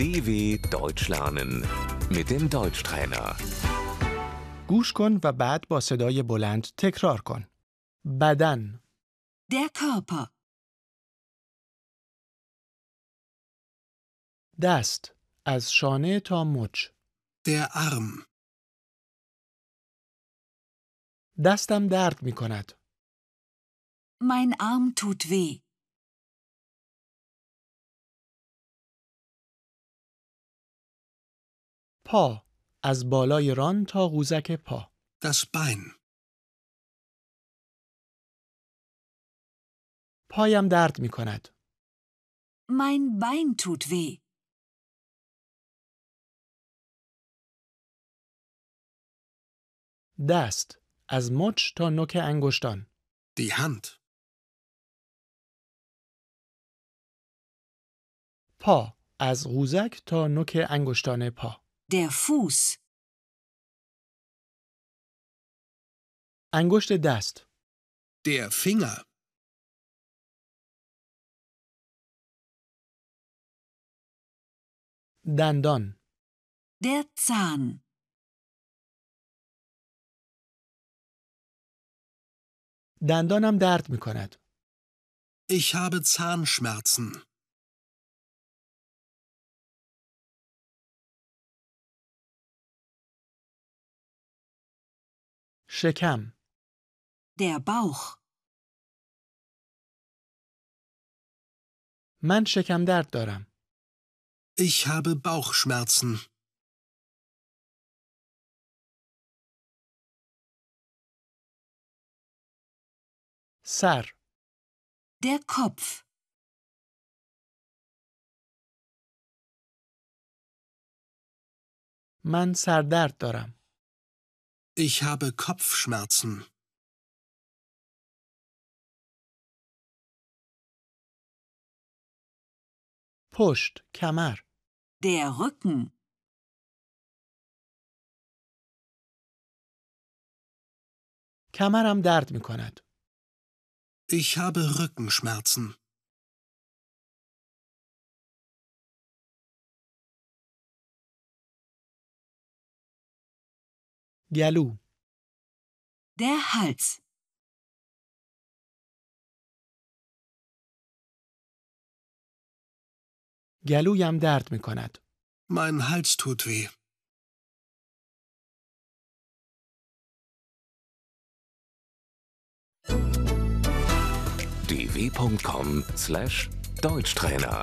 DW Deutsch lernen mit dem Deutschtrainer. گوش کن و بعد با صدای بلند تکرار کن. بدن، Der Körper, دست، از شانه تا مچ. Der Arm. دستم درد می کند. mein Arm tut weh. پا، از بالای ران تا قوزک پا. Das Bein. پایم درد می کند. Mein Bein tut weh. دست، از مچ تا نوک انگشتان. Die Hand. پا، از قوزک تا نوک انگشتان پا. Der Fuß, انگشت دست، Der Finger. دندان، der Zahn, دندانم درد می کند. Ich habe Zahnschmerzen. شکم، der Bauch, من شکم درد دارم. Ich habe Bauchschmerzen. سر، der Kopf, من سردرد دارم. Ich habe Kopfschmerzen. پشت، کمر، der Rücken, کمرم درد می کند. Ich habe Rückenschmerzen. گلو، der Hals, گلویم درد می کند. Mein Hals tut weh. dw.com/deutschtrainer